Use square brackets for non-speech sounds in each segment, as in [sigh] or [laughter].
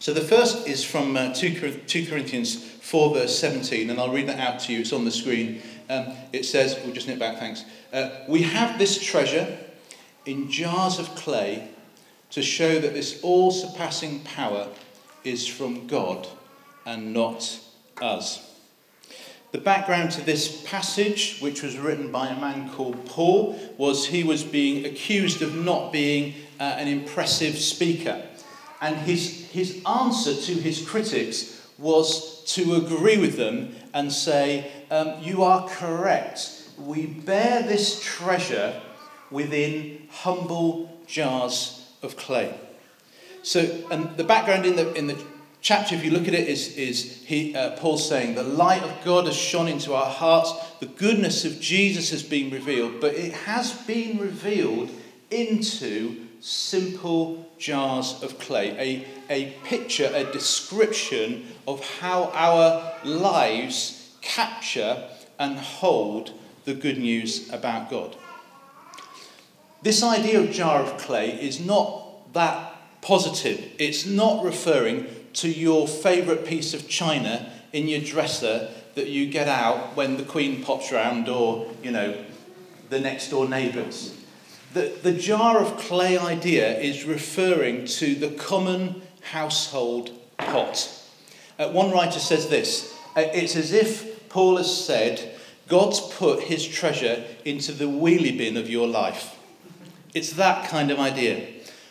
So the first is from uh, 2, 2 Corinthians 4, verse 17, and I'll read that out to you. It's on the screen. Um, it says, we'll just nip back, thanks. Uh, we have this treasure in jars of clay to show that this all surpassing power is from God and not us. The background to this passage, which was written by a man called Paul, was he was being accused of not being uh, an impressive speaker. And his, his answer to his critics was to agree with them and say, um, You are correct. We bear this treasure within humble jars of clay. So, and the background in the, in the chapter, if you look at it, is, is he, uh, Paul saying, The light of God has shone into our hearts, the goodness of Jesus has been revealed, but it has been revealed into simple jars of clay, a, a picture, a description of how our lives capture and hold the good news about God. This idea of jar of clay is not that positive. It's not referring to your favourite piece of china in your dresser that you get out when the Queen pops round or, you know, the next door neighbours. The, the jar of clay idea is referring to the common household pot. Uh, one writer says this uh, it's as if Paul has said, God's put his treasure into the wheelie bin of your life. It's that kind of idea.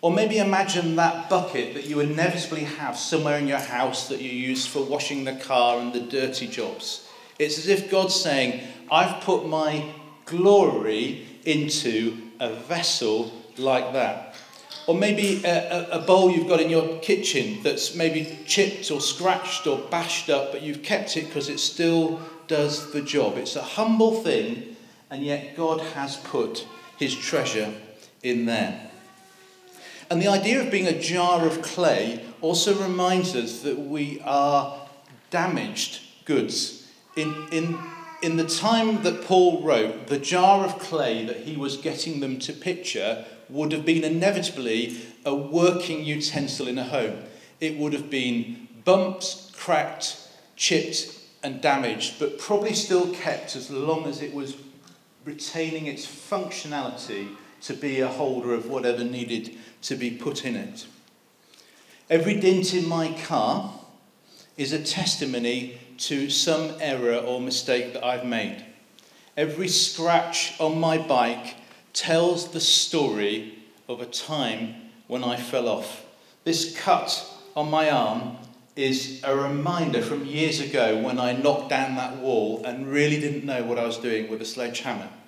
Or maybe imagine that bucket that you inevitably have somewhere in your house that you use for washing the car and the dirty jobs. It's as if God's saying, I've put my glory into a vessel like that. Or maybe a, a, bowl you've got in your kitchen that's maybe chipped or scratched or bashed up, but you've kept it because it still does the job. It's a humble thing, and yet God has put his treasure in there. And the idea of being a jar of clay also reminds us that we are damaged goods. In, in in the time that Paul wrote, the jar of clay that he was getting them to picture would have been inevitably a working utensil in a home. It would have been bumped, cracked, chipped, and damaged, but probably still kept as long as it was retaining its functionality to be a holder of whatever needed to be put in it. Every dent in my car is a testimony to some error or mistake that I've made. Every scratch on my bike tells the story of a time when I fell off. This cut on my arm is a reminder from years ago when I knocked down that wall and really didn't know what I was doing with a sledgehammer. [laughs]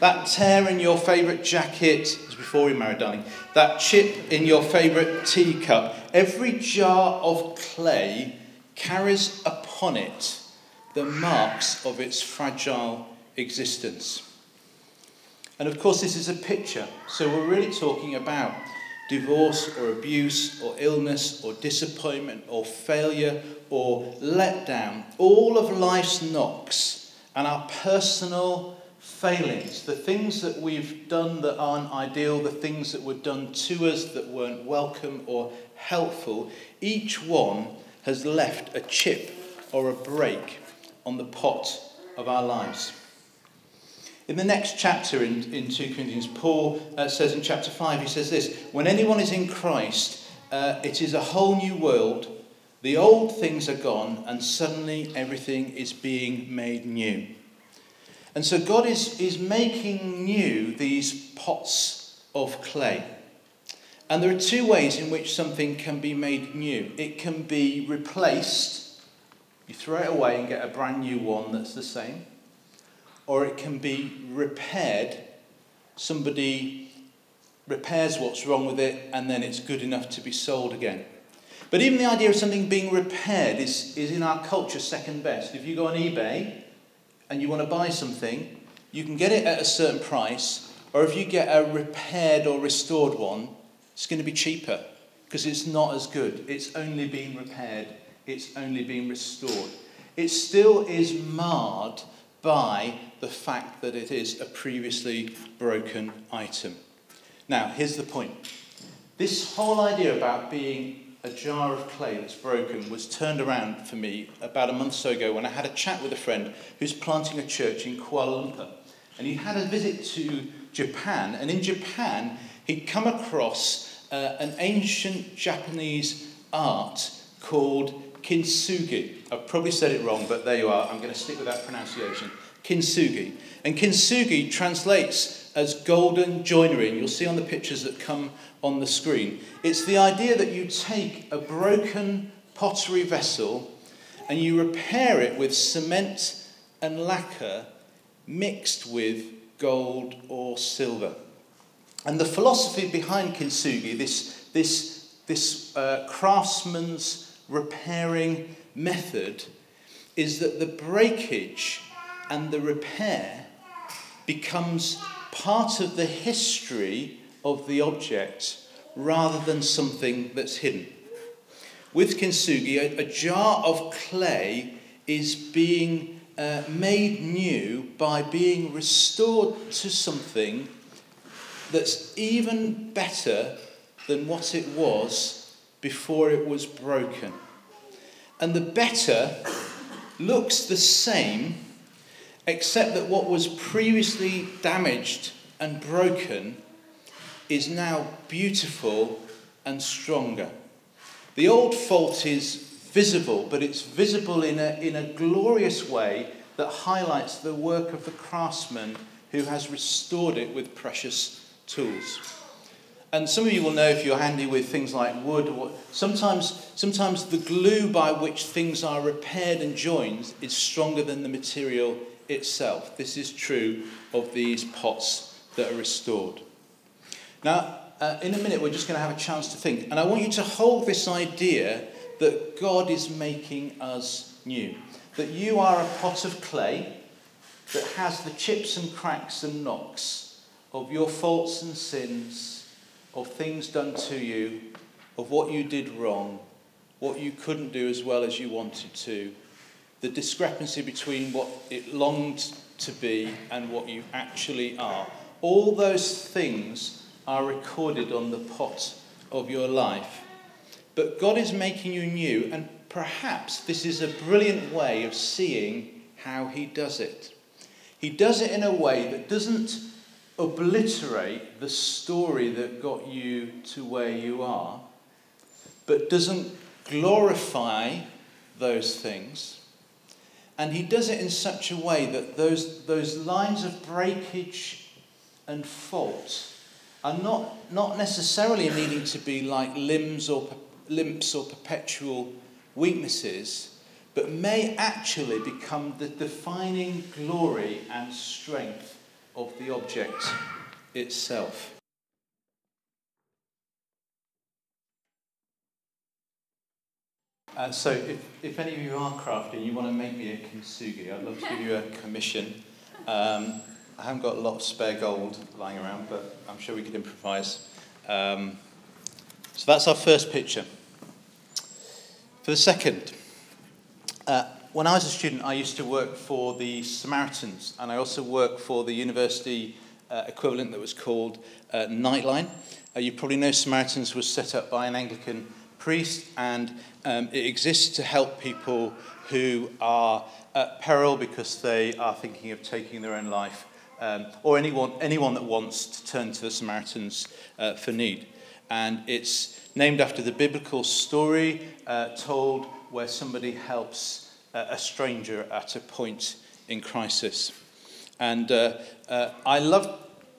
That tear in your favourite jacket, was before we married, darling, that chip in your favourite teacup, every jar of clay carries upon it the marks of its fragile existence. And of course, this is a picture, so we're really talking about divorce or abuse or illness or disappointment or failure or letdown, all of life's knocks and our personal failings, the things that we've done that aren't ideal, the things that were done to us that weren't welcome or helpful, each one has left a chip or a break on the pot of our lives. In the next chapter in, in 2 Corinthians, Paul uh, says in chapter 5, he says this When anyone is in Christ, uh, it is a whole new world. The old things are gone, and suddenly everything is being made new. And so God is, is making new these pots of clay. And there are two ways in which something can be made new it can be replaced, you throw it away and get a brand new one that's the same, or it can be repaired. Somebody repairs what's wrong with it and then it's good enough to be sold again. But even the idea of something being repaired is, is in our culture second best. If you go on eBay and you want to buy something, you can get it at a certain price, or if you get a repaired or restored one, it's going to be cheaper because it's not as good. It's only been repaired, it's only been restored. It still is marred by the fact that it is a previously broken item. Now, here's the point this whole idea about being a jar of clay that's broken was turned around for me about a month or so ago when I had a chat with a friend who's planting a church in Kuala Lumpur. And he had a visit to Japan, and in Japan, he'd come across uh, an ancient Japanese art called kintsugi. I've probably said it wrong, but there you are. I'm going to stick with that pronunciation. Kintsugi. And kintsugi translates as golden joinery, and you'll see on the pictures that come on the screen. It's the idea that you take a broken pottery vessel and you repair it with cement and lacquer mixed with gold or silver. And the philosophy behind kintsugi, this, this, this uh, craftsman's repairing method, is that the breakage and the repair becomes part of the history of the object rather than something that's hidden. With kintsugi, a, a jar of clay is being uh, made new by being restored to something that's even better than what it was before it was broken. And the better looks the same, except that what was previously damaged and broken is now beautiful and stronger. The old fault is visible, but it's visible in a, in a glorious way that highlights the work of the craftsman who has restored it with precious tools. And some of you will know if you're handy with things like wood, or sometimes, sometimes the glue by which things are repaired and joined is stronger than the material itself. This is true of these pots that are restored. Now, uh, in a minute, we're just going to have a chance to think. And I want you to hold this idea that God is making us new. That you are a pot of clay that has the chips and cracks and knocks of your faults and sins, of things done to you, of what you did wrong, what you couldn't do as well as you wanted to, the discrepancy between what it longed to be and what you actually are. All those things are recorded on the pot of your life. But God is making you new, and perhaps this is a brilliant way of seeing how He does it. He does it in a way that doesn't obliterate the story that got you to where you are, but doesn't glorify those things. And he does it in such a way that those, those lines of breakage and fault are not, not necessarily needing to be like limbs or limps or perpetual weaknesses, but may actually become the defining glory and strength of the object itself. Uh, so, if, if any of you are crafty and you want to make me a kintsugi, I'd love to give you a [laughs] commission. Um, I haven't got a lot of spare gold lying around, but I'm sure we could improvise. Um, so that's our first picture. For the second, uh, when I was a student, I used to work for the Samaritans, and I also worked for the university uh, equivalent that was called uh, Nightline. Uh, you probably know Samaritans was set up by an Anglican priest, and um, it exists to help people who are at peril because they are thinking of taking their own life um, or anyone, anyone that wants to turn to the Samaritans uh, for need. And it's named after the biblical story uh, told where somebody helps a stranger at a point in crisis. And uh, uh, I loved,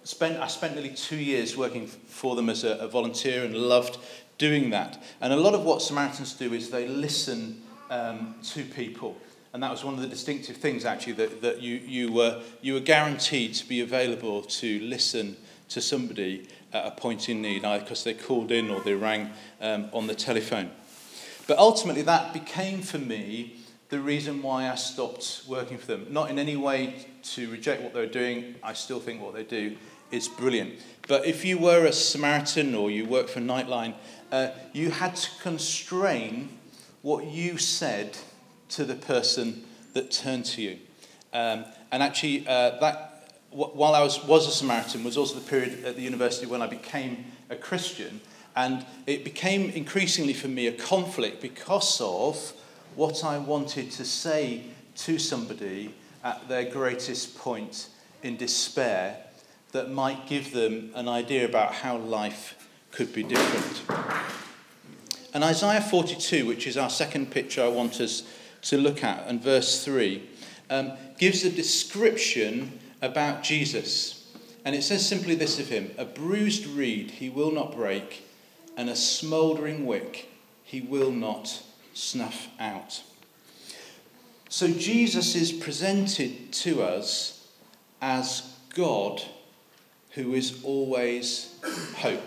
spent, I spent nearly two years working for them as a, a volunteer and loved doing that. And a lot of what Samaritans do is they listen um, to people. And that was one of the distinctive things, actually, that, that you, you, were, you were guaranteed to be available to listen to somebody at a point in need, either because they called in or they rang um, on the telephone. But ultimately, that became for me the reason why I stopped working for them. Not in any way to reject what they're doing, I still think what they do is brilliant. But if you were a Samaritan or you worked for Nightline, uh, you had to constrain what you said to the person that turned to you. Um, and actually, uh, that while I was, was a Samaritan was also the period at the university when I became a Christian. And it became increasingly for me a conflict because of what I wanted to say to somebody at their greatest point in despair that might give them an idea about how life could be different. And Isaiah 42, which is our second picture I want us to look at, and verse 3, um, gives a description about Jesus. And it says simply this of him A bruised reed he will not break, and a smouldering wick he will not snuff out. So Jesus is presented to us as God who is always hope.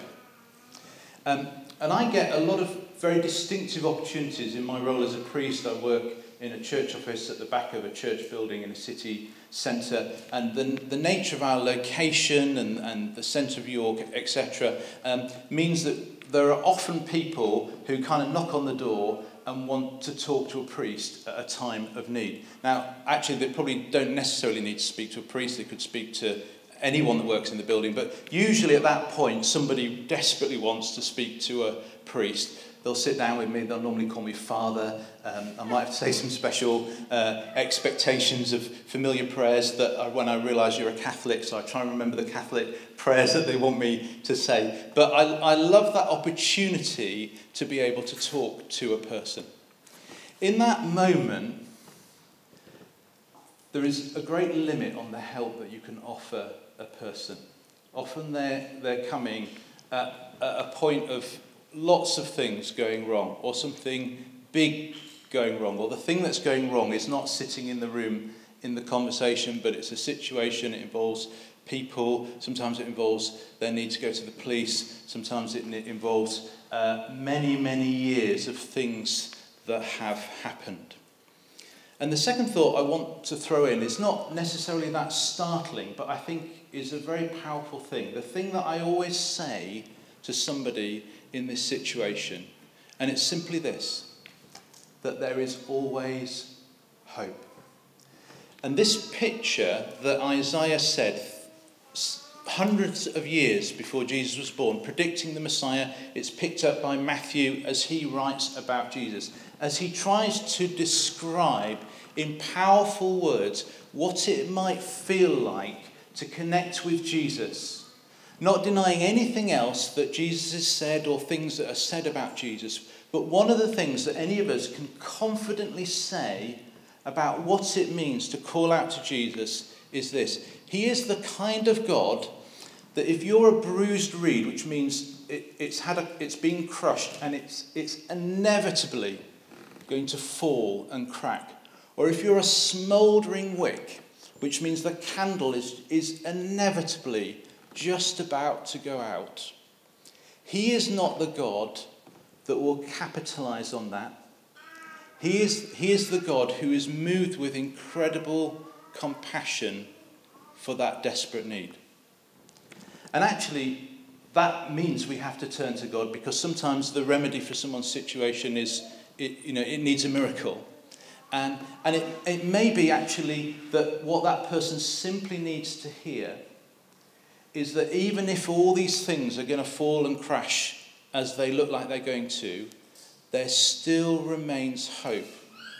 Um, and I get a lot of very distinctive opportunities in my role as a priest. I work in a church office at the back of a church building in a city centre, and the, the nature of our location and, and the centre of York, etc., um, means that there are often people who kind of knock on the door and want to talk to a priest at a time of need. Now, actually, they probably don't necessarily need to speak to a priest, they could speak to anyone that works in the building, but usually at that point, somebody desperately wants to speak to a priest. They'll sit down with me, they'll normally call me father. Um, I might have to say some special uh, expectations of familiar prayers that are when I realise you're a Catholic, so I try and remember the Catholic prayers that they want me to say. But I, I love that opportunity to be able to talk to a person. In that moment, there is a great limit on the help that you can offer a person. Often they're, they're coming at, at a point of lots of things going wrong, or something big going wrong, or the thing that's going wrong is not sitting in the room in the conversation, but it's a situation, it involves people, sometimes it involves their need to go to the police, sometimes it involves uh, many, many years of things that have happened. And the second thought I want to throw in is not necessarily that startling, but I think is a very powerful thing. The thing that I always say to somebody in this situation. And it's simply this that there is always hope. And this picture that Isaiah said hundreds of years before Jesus was born, predicting the Messiah, it's picked up by Matthew as he writes about Jesus, as he tries to describe in powerful words what it might feel like to connect with Jesus not denying anything else that Jesus has said or things that are said about Jesus. But one of the things that any of us can confidently say about what it means to call out to Jesus is this He is the kind of God that if you're a bruised reed, which means it, it's, had a, it's been crushed and it's, it's inevitably going to fall and crack, or if you're a smouldering wick, which means the candle is, is inevitably just about to go out. He is not the God that will capitalize on that. He is, he is the God who is moved with incredible compassion for that desperate need. And actually, that means we have to turn to God because sometimes the remedy for someone's situation is, it, you know, it needs a miracle. And, and it, it may be actually that what that person simply needs to hear is that even if all these things are going to fall and crash as they look like they're going to, there still remains hope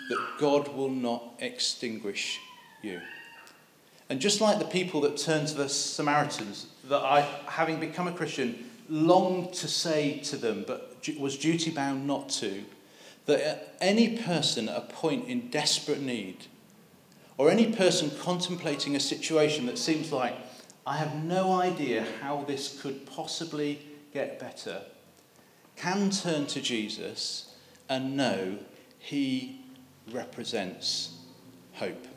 that God will not extinguish you. And just like the people that turned to the Samaritans, that I, having become a Christian, longed to say to them, but was duty bound not to, that any person at a point in desperate need, or any person contemplating a situation that seems like I have no idea how this could possibly get better, can turn to Jesus and know he represents hope.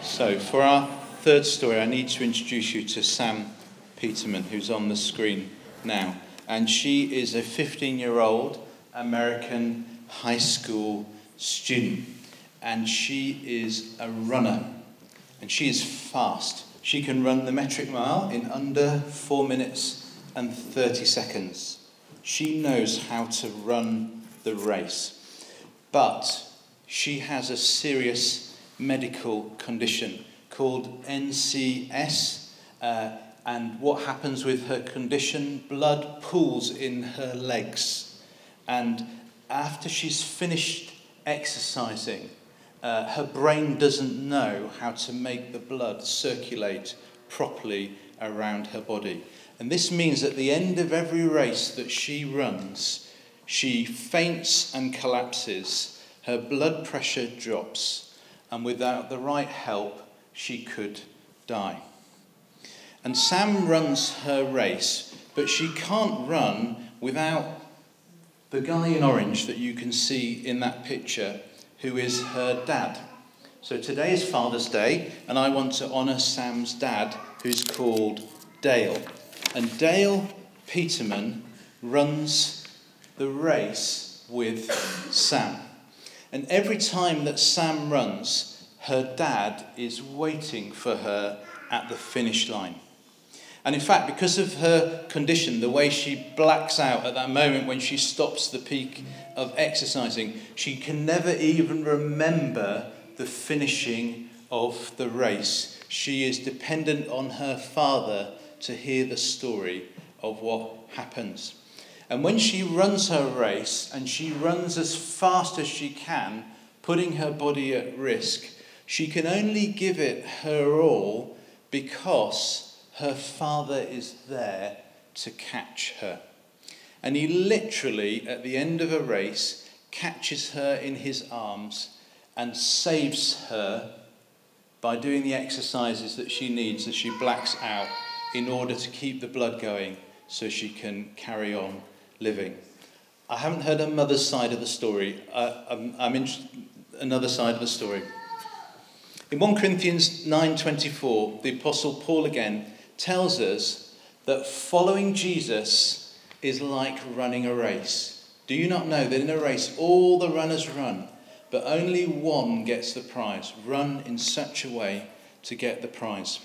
So, for our third story, I need to introduce you to Sam Peterman, who's on the screen now. And she is a 15 year old American high school student and she is a runner. And she is fast. She can run the metric mile in under 4 minutes and 30 seconds. She knows how to run the race. But she has a serious medical condition called NCS. Uh, and what happens with her condition? Blood pools in her legs. And after she's finished exercising, uh, her brain doesn't know how to make the blood circulate properly around her body. And this means at the end of every race that she runs, she faints and collapses, her blood pressure drops, and without the right help, she could die. And Sam runs her race, but she can't run without the guy in orange that you can see in that picture, who is her dad. So today is Father's Day, and I want to honour Sam's dad, who's called Dale. And Dale Peterman runs the race with Sam. And every time that Sam runs, her dad is waiting for her at the finish line. And in fact, because of her condition, the way she blacks out at that moment when she stops the peak of exercising, she can never even remember the finishing of the race. She is dependent on her father to hear the story of what happens. And when she runs her race and she runs as fast as she can, putting her body at risk, she can only give it her all because her father is there to catch her. And he literally, at the end of a race, catches her in his arms and saves her by doing the exercises that she needs as she blacks out in order to keep the blood going so she can carry on living. I haven't heard a mother's side of the story. Uh, I'm, I'm in another side of the story. In 1 Corinthians 9:24, the apostle Paul again tells us that following Jesus is like running a race. Do you not know that in a race all the runners run, but only one gets the prize? Run in such a way to get the prize.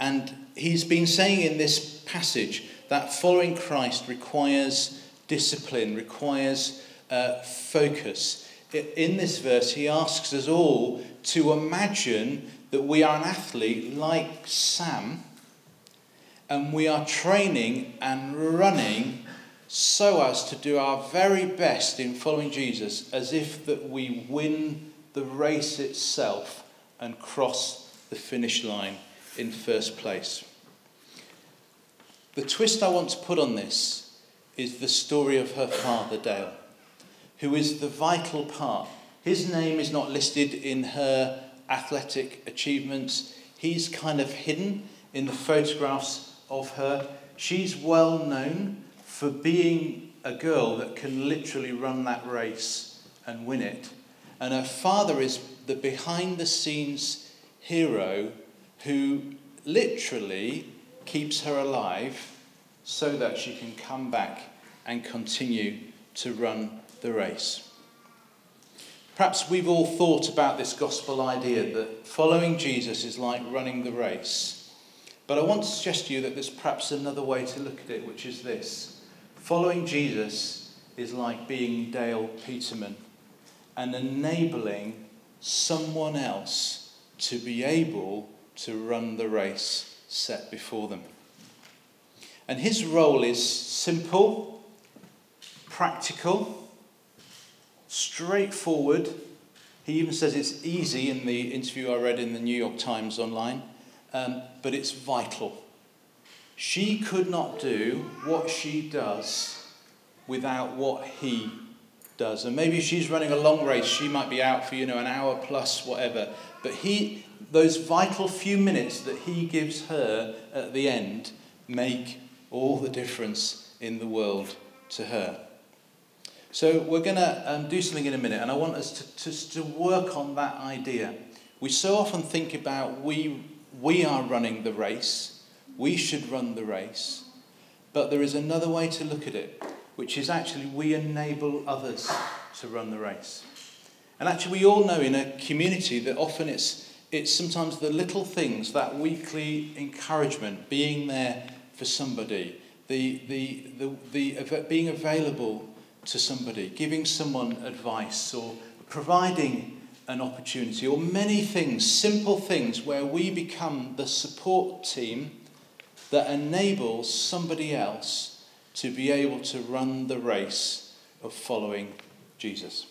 And he's been saying in this passage that following Christ requires discipline, requires uh, focus. In this verse, he asks us all to imagine that we are an athlete like Sam, and we are training and running so as to do our very best in following Jesus, as if that we win the race itself and cross the finish line in first place. The twist I want to put on this is the story of her father, Dale, who is the vital part. His name is not listed in her athletic achievements, he's kind of hidden in the photographs of her. She's well known for being a girl that can literally run that race and win it. And her father is the behind the scenes hero who literally keeps her alive so that she can come back and continue to run the race. Perhaps we've all thought about this gospel idea that following Jesus is like running the race. But I want to suggest to you that there's perhaps another way to look at it, which is this following Jesus is like being Dale Peterman and enabling someone else to be able to run the race set before them. And his role is simple, practical, straightforward. He even says it's easy in the interview I read in the New York Times online, um, but it's vital. She could not do what she does without what he does. And maybe she's running a long race, she might be out for, you know, an hour plus, whatever. But he, those vital few minutes that he gives her at the end make all the difference in the world to her. So we're going to um, do something in a minute, and I want us to, to, to work on that idea. We so often think about we, we are running the race, we should run the race, but there is another way to look at it, which is actually we enable others to run the race. And actually, we all know in a community that often it's, it's sometimes the little things, that weekly encouragement, being there for somebody, the, the, the, the being available to somebody, giving someone advice, or providing an opportunity, or many things, simple things, where we become the support team that enables somebody else to be able to run the race of following Jesus.